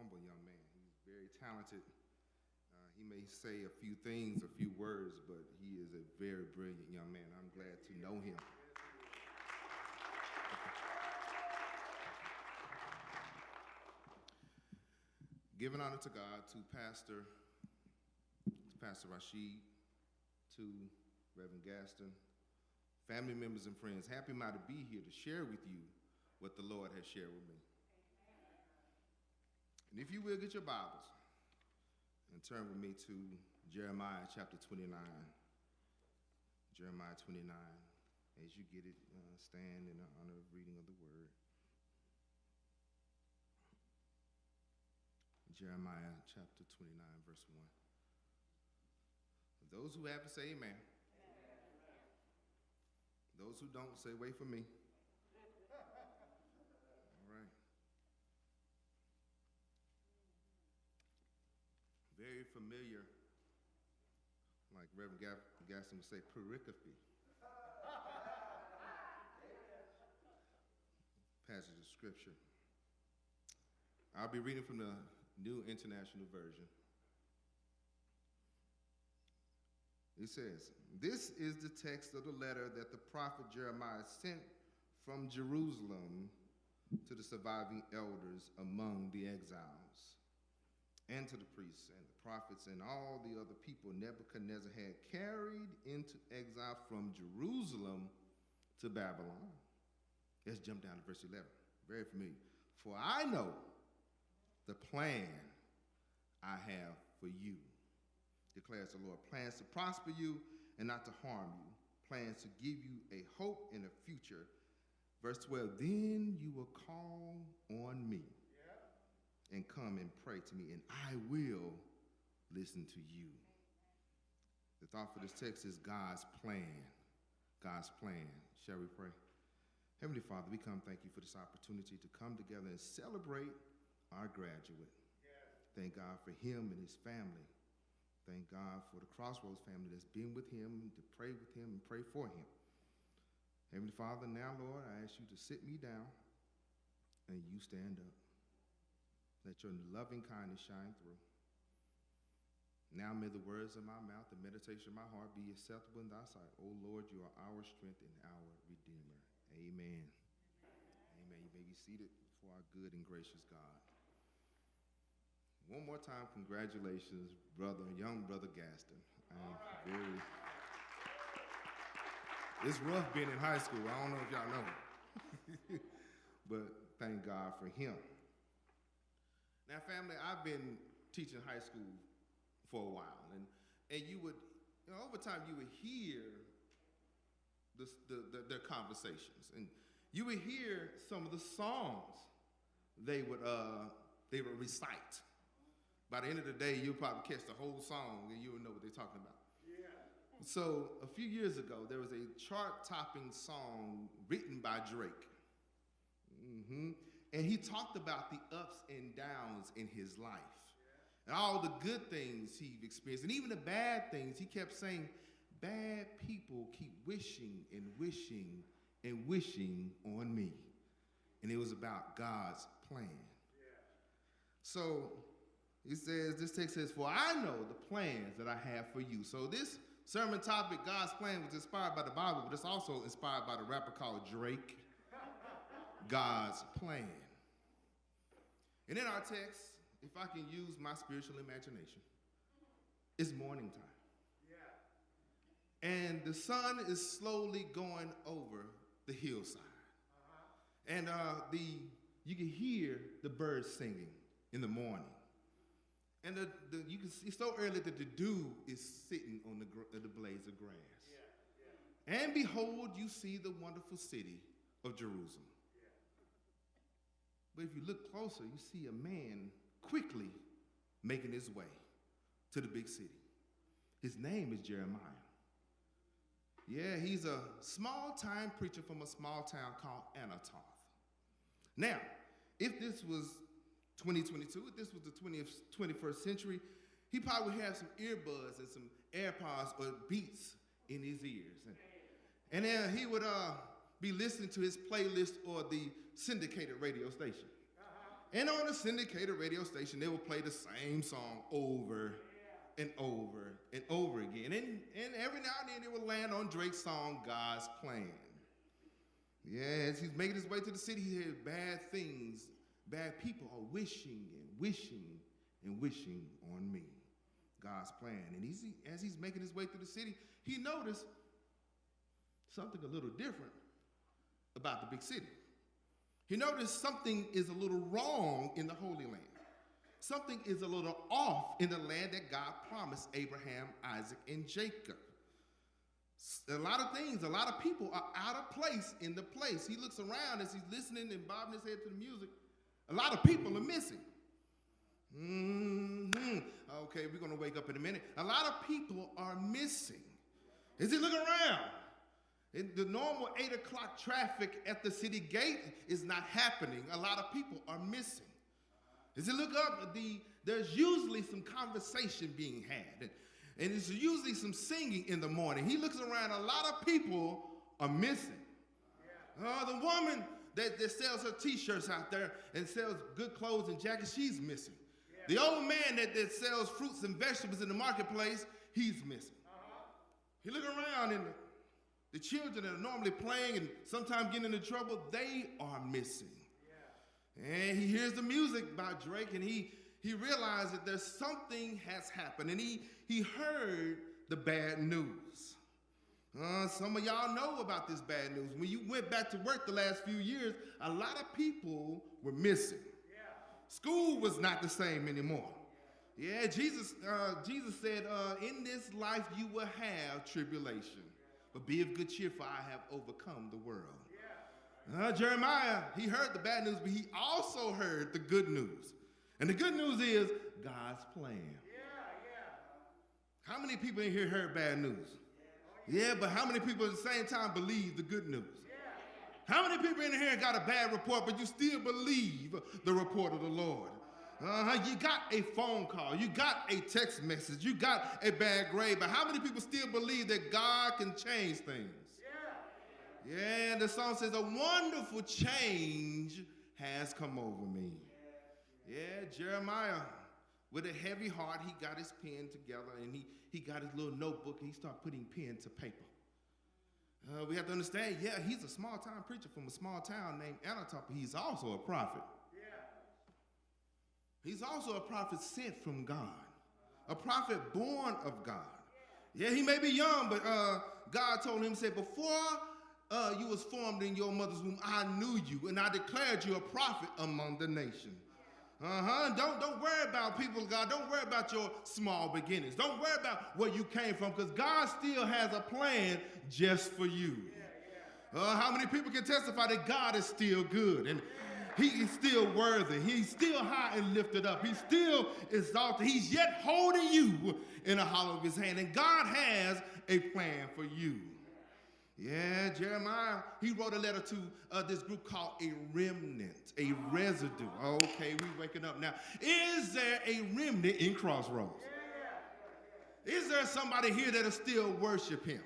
humble young man. He's very talented. Uh, he may say a few things, a few words, but he is a very brilliant young man. I'm glad to know him. Giving honor to God, to Pastor, to Pastor Rashid, to Reverend Gaston, family members and friends, happy am I to be here to share with you what the Lord has shared with me. And if you will get your Bibles and turn with me to Jeremiah chapter 29. Jeremiah 29. As you get it, uh, stand in honor of reading of the word. Jeremiah chapter 29, verse 1. Those who have to say amen. amen. Those who don't say, wait for me. All right. Very familiar, like Reverend Gaston would say, pericope. Passage of scripture. I'll be reading from the New International Version. It says, This is the text of the letter that the prophet Jeremiah sent from Jerusalem to the surviving elders among the exiles, and to the priests and the prophets and all the other people Nebuchadnezzar had carried into exile from Jerusalem to Babylon. Let's jump down to verse 11. Very familiar. For I know the plan I have for you, declares the Lord. Plans to prosper you and not to harm you, plans to give you a hope in a future. Verse 12, then you will call on me. And come and pray to me, and I will listen to you. The thought for this text is God's plan. God's plan. Shall we pray? Heavenly Father, we come thank you for this opportunity to come together and celebrate our graduate. Thank God for him and his family. Thank God for the Crossroads family that's been with him to pray with him and pray for him. Heavenly Father, now, Lord, I ask you to sit me down and you stand up. Let your loving kindness shine through. Now may the words of my mouth, the meditation of my heart be acceptable in thy sight. O Lord, you are our strength and our Redeemer. Amen. Amen. You may be seated before our good and gracious God. One more time, congratulations, brother, young brother Gaston. I'm very. It's rough being in high school. I don't know if y'all know, but thank God for him. Now, family, I've been teaching high school for a while, and and you would, you know, over time, you would hear the, the, the, their conversations, and you would hear some of the songs they would uh, they would recite. By the end of the day, you'll probably catch the whole song and you'll know what they're talking about. Yeah. So a few years ago, there was a chart-topping song written by Drake. Mm-hmm. And he talked about the ups and downs in his life. And all the good things he experienced, and even the bad things, he kept saying, Bad people keep wishing and wishing and wishing on me. And it was about God's plan. So he says, this text says, For I know the plans that I have for you. So this sermon topic, God's plan, was inspired by the Bible, but it's also inspired by the rapper called Drake. God's plan. And in our text, if I can use my spiritual imagination, it's morning time. Yeah. And the sun is slowly going over the hillside. Uh-huh. And uh, the you can hear the birds singing in the morning. And the, the, you can see it's so early that the dew is sitting on the, the blades of grass. Yeah, yeah. And behold, you see the wonderful city of Jerusalem. But if you look closer, you see a man quickly making his way to the big city. His name is Jeremiah. Yeah, he's a small time preacher from a small town called Anathoth. Now, if this was 2022, if this was the 20th, 21st century, he probably would have some earbuds and some AirPods or beats in his ears. And, and then he would uh, be listening to his playlist or the syndicated radio station. Uh-huh. And on a syndicated radio station, they would play the same song over and over and over again. And, and every now and then it would land on Drake's song, God's Plan. Yes, he's making his way to the city. He hears bad things, bad people are wishing and wishing and wishing on me. God's plan. And he's, as he's making his way through the city, he noticed something a little different about the big city. He noticed something is a little wrong in the Holy Land. Something is a little off in the land that God promised Abraham, Isaac, and Jacob. A lot of things, a lot of people are out of place in the place. He looks around as he's listening and bobbing his head to the music. A lot of people are missing. Mm-hmm. Okay, we're going to wake up in a minute. A lot of people are missing. Is he looking around, in the normal 8 o'clock traffic at the city gate is not happening. A lot of people are missing. As he look up, the, there's usually some conversation being had. And, and there's usually some singing in the morning. He looks around, a lot of people are missing. Uh, the woman that, that sells her t-shirts out there and sells good clothes and jackets, she's missing. The old man that, that sells fruits and vegetables in the marketplace, he's missing. He look around and the, children that are normally playing and sometimes getting into trouble, they are missing. Yeah. And he hears the music by Drake and he, he realized that there's something has happened. And he, he heard the bad news. Uh, some of y'all know about this bad news. When you went back to work the last few years, a lot of people were missing. School was not the same anymore. Yeah, Jesus, uh, Jesus said, uh, in this life you will have tribulation, but be of good cheer, for I have overcome the world. Uh, Jeremiah, he heard the bad news, but he also heard the good news. And the good news is God's plan. How many people in here heard bad news? Yeah, but how many people at the same time believe the good news? Yeah. How many people in here got a bad report, but you still believe the report of the Lord? Uh-huh. You got a phone call, you got a text message, you got a bad grade, but how many people still believe that God can change things? Yeah, yeah the song says, A wonderful change has come over me. Yeah, Jeremiah, with a heavy heart, he got his pen together and he, he got his little notebook and he started putting pen to paper. Uh, we have to understand, yeah, he's a small town preacher from a small town named Anathoth. He's also a prophet. He's also a prophet sent from God, a prophet born of God. Yeah, he may be young, but uh, God told him, say, before uh, you was formed in your mother's womb, I knew you, and I declared you a prophet among the nations. Uh-huh. Don't, don't worry about people, God. Don't worry about your small beginnings. Don't worry about where you came from because God still has a plan just for you. Uh, how many people can testify that God is still good and he is still worthy. He's still high and lifted up. He's still exalted. He's yet holding you in the hollow of his hand. And God has a plan for you. Yeah, Jeremiah, he wrote a letter to uh, this group called a remnant, a residue. Okay, we're waking up now. Is there a remnant in Crossroads? Is there somebody here that'll still worship him?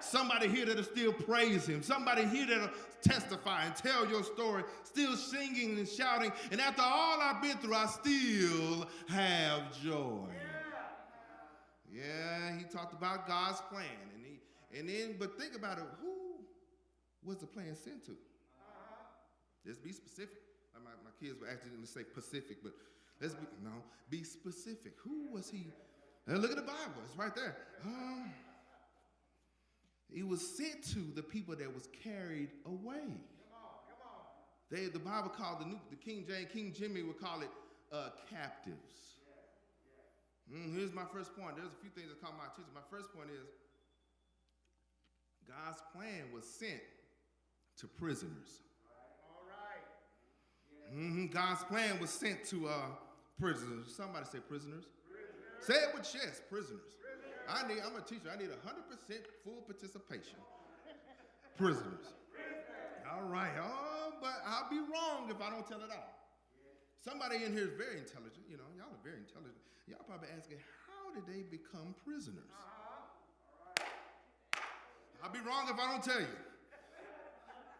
Somebody here that'll still praise him. Somebody here that'll testify and tell your story, still singing and shouting. And after all I've been through, I still have joy. Yeah, yeah he talked about God's plan and he and then, but think about it, who was the plan sent to? Uh-huh. Let's be specific. My, my kids were actually going to say Pacific, but let's be, no, be specific. Who was he? And look at the Bible, it's right there. Um, he was sent to the people that was carried away. Come on, come on. They, the Bible called the, New, the King James, King Jimmy would call it uh, captives. Yeah, yeah. Mm, here's my first point. There's a few things that caught my attention. My first point is God's plan was sent to prisoners. All right. Mm-hmm. God's plan was sent to uh, prisoners. Somebody say prisoners. prisoners. Say it with chest, prisoners. I need. I'm a teacher. I need 100% full participation. prisoners. All right. Oh, but I'll be wrong if I don't tell it all. Somebody in here is very intelligent. You know, y'all are very intelligent. Y'all probably asking, how did they become prisoners? I'll be wrong if I don't tell you.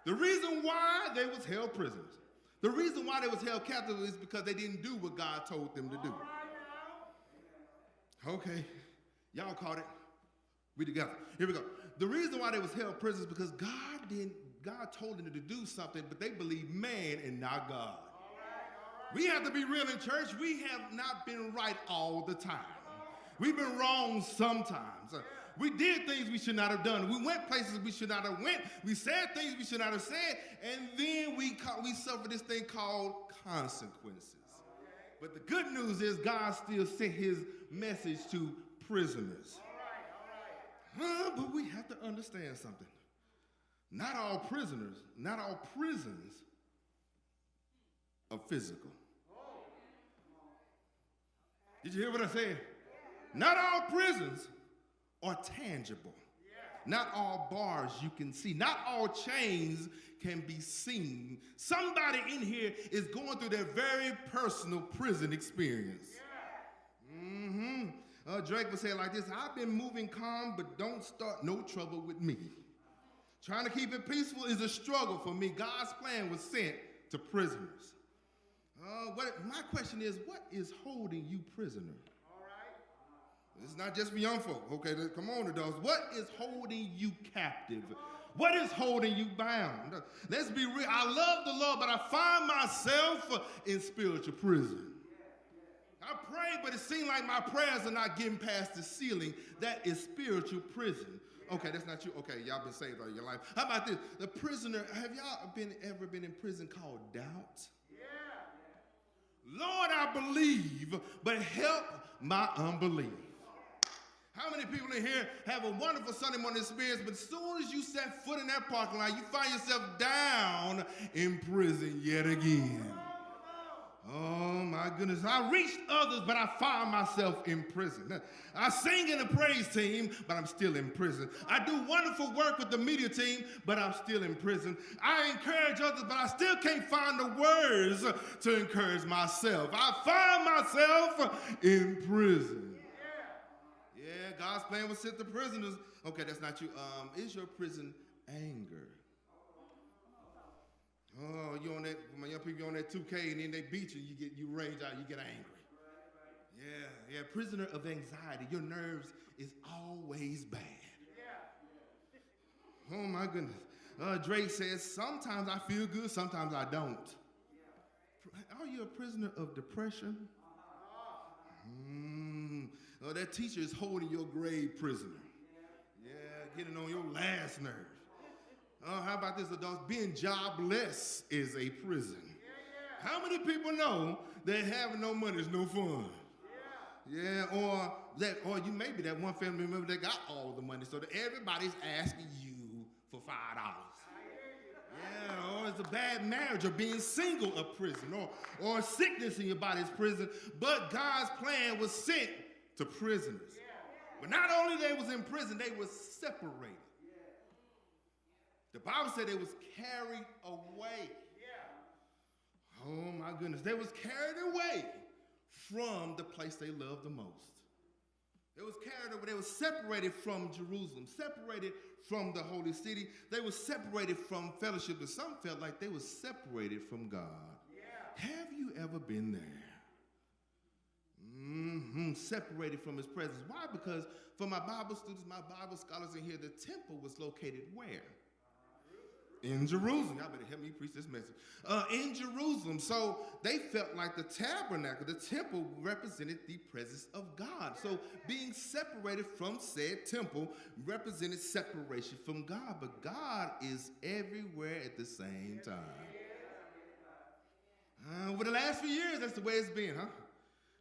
The reason why they was held prisoners. The reason why they was held captive is because they didn't do what God told them to do. Okay, y'all caught it. We together. Here we go. The reason why they was held prisoners because God didn't. God told them to do something, but they believe man and not God. We have to be real in church. We have not been right all the time. We've been wrong sometimes. Uh, we did things we should not have done. We went places we should not have went. We said things we should not have said, and then we we suffer this thing called consequences. But the good news is God still sent His message to prisoners. Huh, but we have to understand something. Not all prisoners, not all prisons are physical. Did you hear what I said? Not all prisons are tangible. Not all bars you can see. Not all chains can be seen. Somebody in here is going through their very personal prison experience. Mm-hmm. Uh, Drake would say it like this I've been moving calm, but don't start no trouble with me. Trying to keep it peaceful is a struggle for me. God's plan was sent to prisoners. Uh, what, my question is, what is holding you prisoner? It's not just for young folk. Okay, come on, adults. What is holding you captive? What is holding you bound? Let's be real. I love the Lord, but I find myself in spiritual prison. I pray, but it seems like my prayers are not getting past the ceiling. That is spiritual prison. Okay, that's not you. Okay, y'all been saved all your life. How about this? The prisoner, have y'all been ever been in prison called doubt? Yeah. Lord, I believe, but help my unbelief. How many people in here have a wonderful Sunday morning experience, but as soon as you set foot in that parking lot, you find yourself down in prison yet again? Oh my goodness. I reached others, but I find myself in prison. I sing in the praise team, but I'm still in prison. I do wonderful work with the media team, but I'm still in prison. I encourage others, but I still can't find the words to encourage myself. I find myself in prison. Yeah, God's plan was sent to prisoners. Okay, that's not you. Um, is your prison anger? Oh, you on that, my young people, you on that 2K, and then they beat you, you get you rage out, you get angry. Yeah, yeah, prisoner of anxiety. Your nerves is always bad. Oh my goodness. Uh, Drake says, sometimes I feel good, sometimes I don't. Are you a prisoner of depression? Mm, uh, that teacher is holding your grade prisoner. Yeah, getting on your last nerve. Uh, how about this, adults? Being jobless is a prison. How many people know that having no money is no fun? Yeah, or that, or you may be that one family member that got all the money, so that everybody's asking you for five dollars. Yeah, or it's a bad marriage, or being single a prison, or or sickness in your body is prison. But God's plan was sent to prisoners. But not only they was in prison, they was separated. The Bible said they was carried away. Yeah. Oh my goodness. They was carried away from the place they loved the most. They was carried away. They was separated from Jerusalem, separated from the holy city. They was separated from fellowship, but some felt like they was separated from God. Yeah. Have you ever been there? Mm-hmm, separated from his presence. Why? Because for my Bible students, my Bible scholars in here, the temple was located where? In Jerusalem. Y'all better help me preach this message. Uh, in Jerusalem. So they felt like the tabernacle, the temple, represented the presence of God. So being separated from said temple represented separation from God. But God is everywhere at the same time. Uh, over the last few years, that's the way it's been, huh?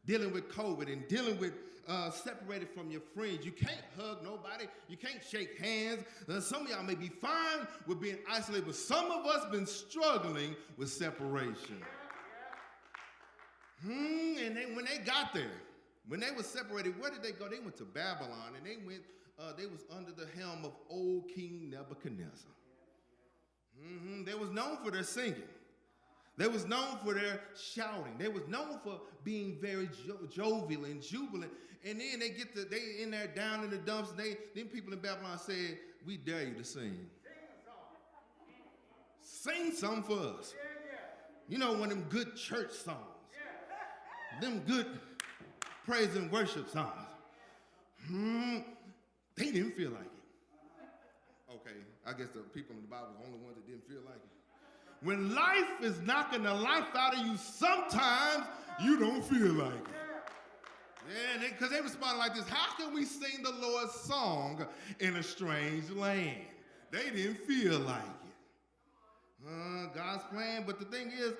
dealing with COVID and dealing with uh, separated from your friends. You can't hug nobody. You can't shake hands. Uh, some of y'all may be fine with being isolated, but some of us been struggling with separation. Hmm, and when they got there, when they were separated, where did they go? They went to Babylon, and they went. Uh, they was under the helm of old King Nebuchadnezzar. Mm-hmm. They was known for their singing. They was known for their shouting. They was known for being very jo- jovial and jubilant. And then they get the they in there down in the dumps. They then people in Babylon said, "We dare you to sing. Sing something for us." You know, one of them good church songs, them good praise and worship songs. Hmm, they didn't feel like it. Okay, I guess the people in the Bible are the only ones that didn't feel like it. When life is knocking the life out of you, sometimes you don't feel like it. Yeah, because they, they responded like this How can we sing the Lord's song in a strange land? They didn't feel like it. Uh, God's plan, but the thing is,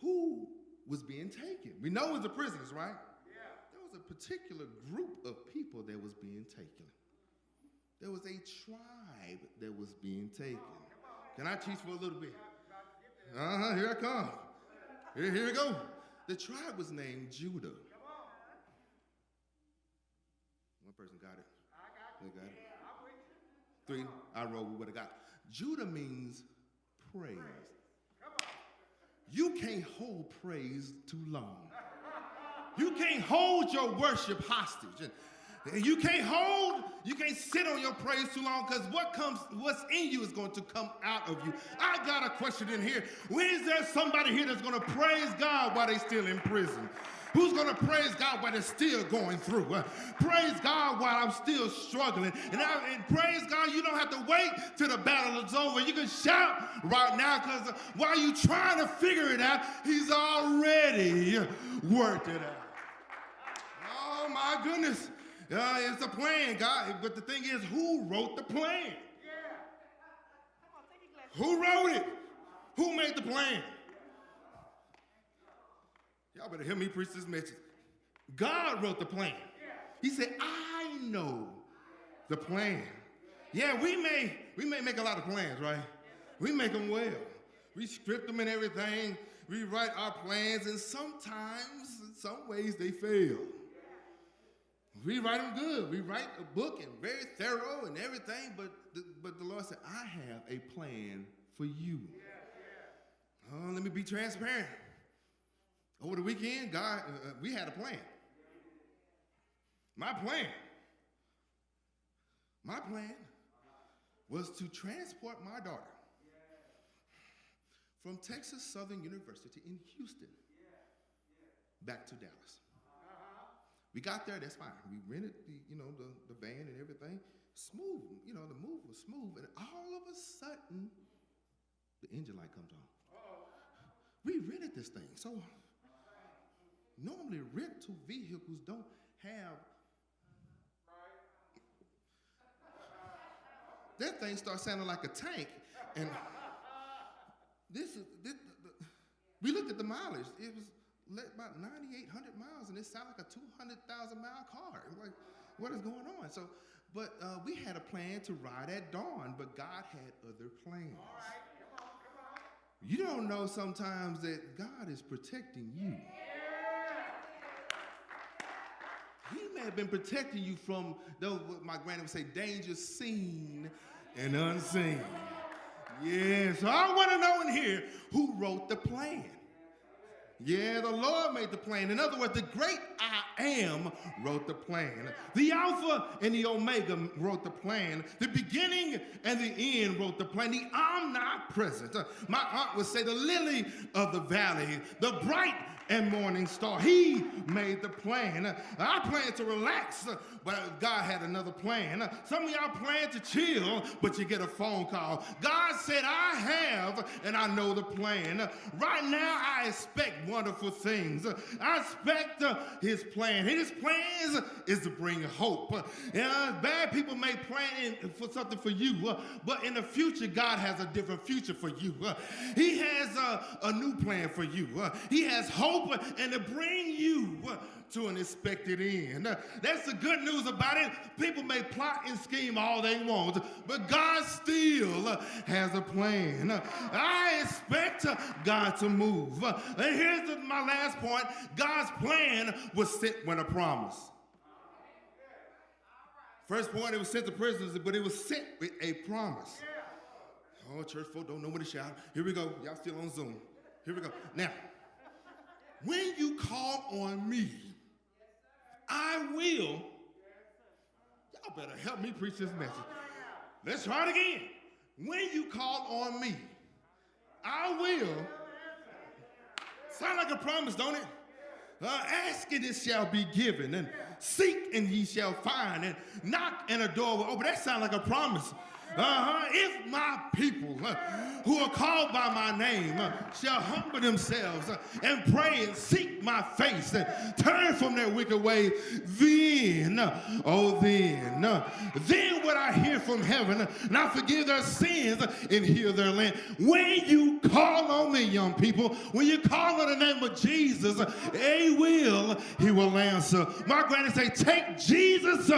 who was being taken? We know it was the prisoners, right? Yeah. There was a particular group of people that was being taken. There was a tribe that was being taken. Can I teach for a little bit? Uh huh, here I come. Here, here we go. The tribe was named Judah. One person got it. They got it. Three, I roll with what I got. Judah means praise. Come on. You can't hold praise too long. You can't hold your worship hostage. You can't hold, you can't sit on your praise too long because what comes, what's in you is going to come out of you. I got a question in here. When is there somebody here that's going to praise God while they're still in prison? Who's going to praise God while they're still going through? Uh, praise God while I'm still struggling. And, I, and, praise God, you don't have to wait till the battle is over. You can shout right now because while you're trying to figure it out, He's already worked it out. Oh my goodness. Uh, it's a plan, God. But the thing is, who wrote the plan? yeah Who wrote it? Who made the plan? Y'all better hear me preach this message. God wrote the plan. He said, I know the plan. Yeah, we may we may make a lot of plans, right? We make them well. We script them and everything. We write our plans, and sometimes, in some ways, they fail. We write them good. We write a book and very thorough and everything, but the, but the Lord said, I have a plan for you. Oh, let me be transparent. Over the weekend, God, uh, uh, we had a plan. My plan, my plan was to transport my daughter from Texas Southern University in Houston back to Dallas. We got there, that's fine. We rented the, you know, the, the van and everything. Smooth, you know, the move was smooth. And all of a sudden, the engine light comes on. We rented this thing. So normally rental vehicles don't have that thing starts sounding like a tank. And this is this, the, we looked at the mileage. It was about 9,800 miles, and it sounded like a 200,000 mile car. Like, what is going on? So, but uh, we had a plan to ride at dawn, but God had other plans. You don't know sometimes that God is protecting you. He may have been protecting you from, though my granny would say, danger seen and unseen. Yeah, so I want to know in here who wrote the plan. Yeah, the Lord made the plan. In other words, the great I am wrote the plan. The Alpha and the Omega wrote the plan. The beginning and the end wrote the plan. The omnipresent. My aunt would say the lily of the valley, the bright and morning star. He made the plan. I plan to relax, but God had another plan. Some of y'all plan to chill, but you get a phone call. God said, I have, and I know the plan. Right now, I expect wonderful things. I expect uh, his plan. His plans is to bring hope. Bad people may plan for something for you, uh, but in the future, God has a different future for you. Uh, he has a new plan for you. He has hope hope and to bring you to an expected end. That's the good news about it. People may plot and scheme all they want, but God still has a plan. I expect God to move. And here's my last point God's plan was sent with a promise. First point, it was sent to prisoners, but it was sent with a promise. Oh, church folk don't know what to shout. Here we go. Y'all still on Zoom. Here we go. Now, when you call on me, I will. Y'all better help me preach this message. Let's try it again. When you call on me, I will Sound like a promise, don't it? Uh, ask and it shall be given, and seek and ye shall find, and knock and a door will open. That sounds like a promise. Uh-huh. If my people uh, who are called by my name uh, shall humble themselves uh, and pray and seek my face and turn from their wicked ways, then, oh, then, then would I hear from heaven and I forgive their sins and heal their land. When you call on me, young people, when you call on the name of Jesus, he will, he will answer. My granny say, take Jesus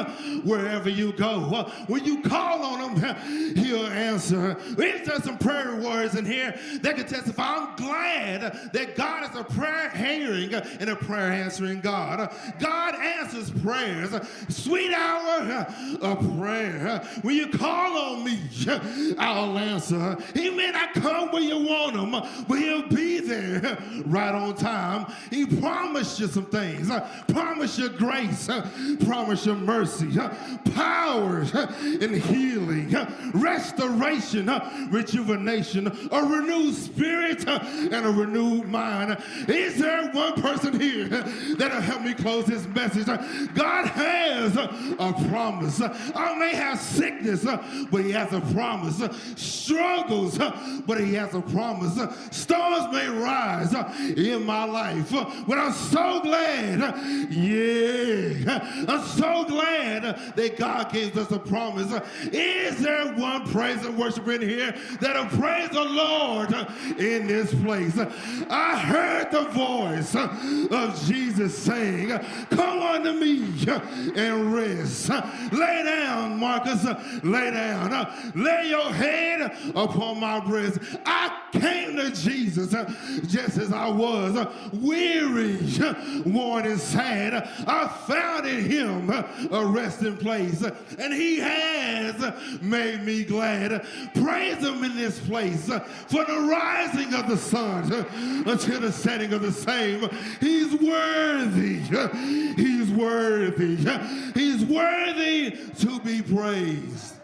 wherever you go. When you call on him, he'll answer. There's some prayer words in here that can testify. I'm glad that God is a prayer hearing and a prayer answering God. God answers prayers. Sweet hour of prayer. When you call on me, I'll answer. He may not come when you want him, but he'll be there right on time. He promised you some things. Promise you grace. Promise you mercy. Powers and healing restoration, uh, rejuvenation, a renewed spirit, uh, and a renewed mind. Is there one person here that'll help me close this message? God has a promise. I may have sickness, uh, but He has a promise. Struggles, uh, but He has a promise. Storms may rise uh, in my life, but I'm so glad, yeah, I'm so glad that God gave us a promise. Is there one praise and worship in here that'll praise the Lord in this place. I heard the voice of Jesus saying, Come unto me and rest. Lay down, Marcus, lay down. Lay your head upon my breast. I came to Jesus just as I was, weary, worn, and sad. I found in him a resting place, and he has made me glad. Praise him in this place for the rising of the sun until the setting of the same. He's worthy. He's worthy. He's worthy to be praised.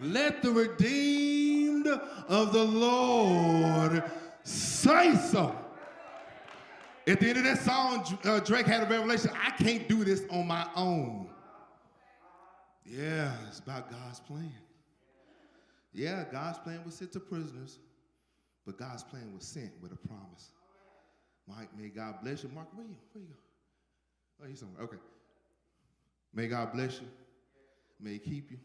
Let the redeemed of the Lord say so. At the end of that song, uh, Drake had a revelation I can't do this on my own. Yeah, it's about God's plan. Yeah, God's plan was sent to prisoners, but God's plan was sent with a promise. Mike, may God bless you. Mark, where you? Where you go? Oh, he's somewhere. Okay. May God bless you. May He keep you.